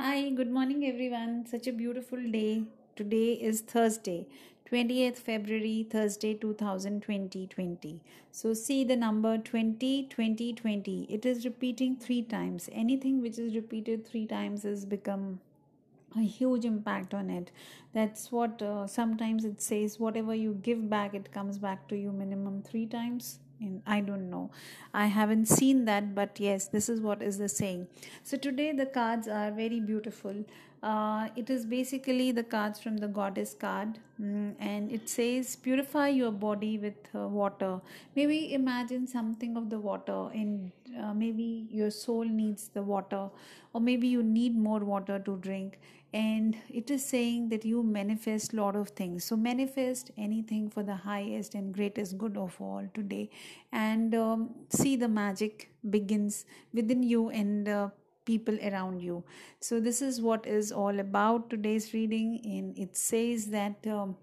Hi, good morning, everyone. Such a beautiful day. Today is Thursday, 28th February, Thursday 2020. So, see the number 20, 20, 20. It is repeating three times. Anything which is repeated three times has become a huge impact on it. That's what uh, sometimes it says whatever you give back, it comes back to you minimum three times in i don't know. I haven't seen that but yes this is what is the saying. So today the cards are very beautiful uh, it is basically the cards from the goddess card mm, and it says purify your body with uh, water. Maybe imagine something of the water in uh, maybe your soul needs the water or maybe you need more water to drink. And it is saying that you manifest lot of things. So manifest anything for the highest and greatest good of all today. And um, see the magic begins within you and uh, people around you. So this is what is all about today's reading and it says that um,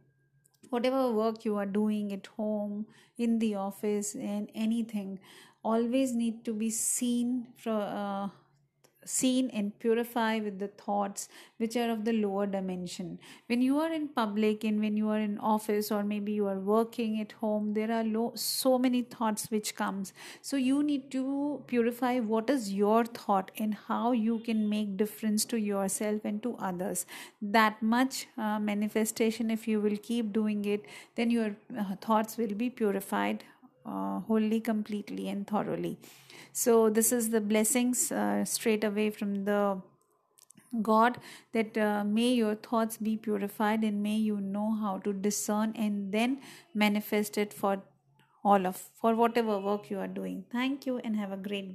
whatever work you are doing at home in the office and anything always need to be seen from uh, seen and purify with the thoughts which are of the lower dimension. When you are in public and when you are in office or maybe you are working at home there are so many thoughts which comes. So you need to purify what is your thought and how you can make difference to yourself and to others. That much uh, manifestation if you will keep doing it then your uh, thoughts will be purified uh, wholly, completely, and thoroughly. So, this is the blessings uh, straight away from the God that uh, may your thoughts be purified and may you know how to discern and then manifest it for all of for whatever work you are doing. Thank you and have a great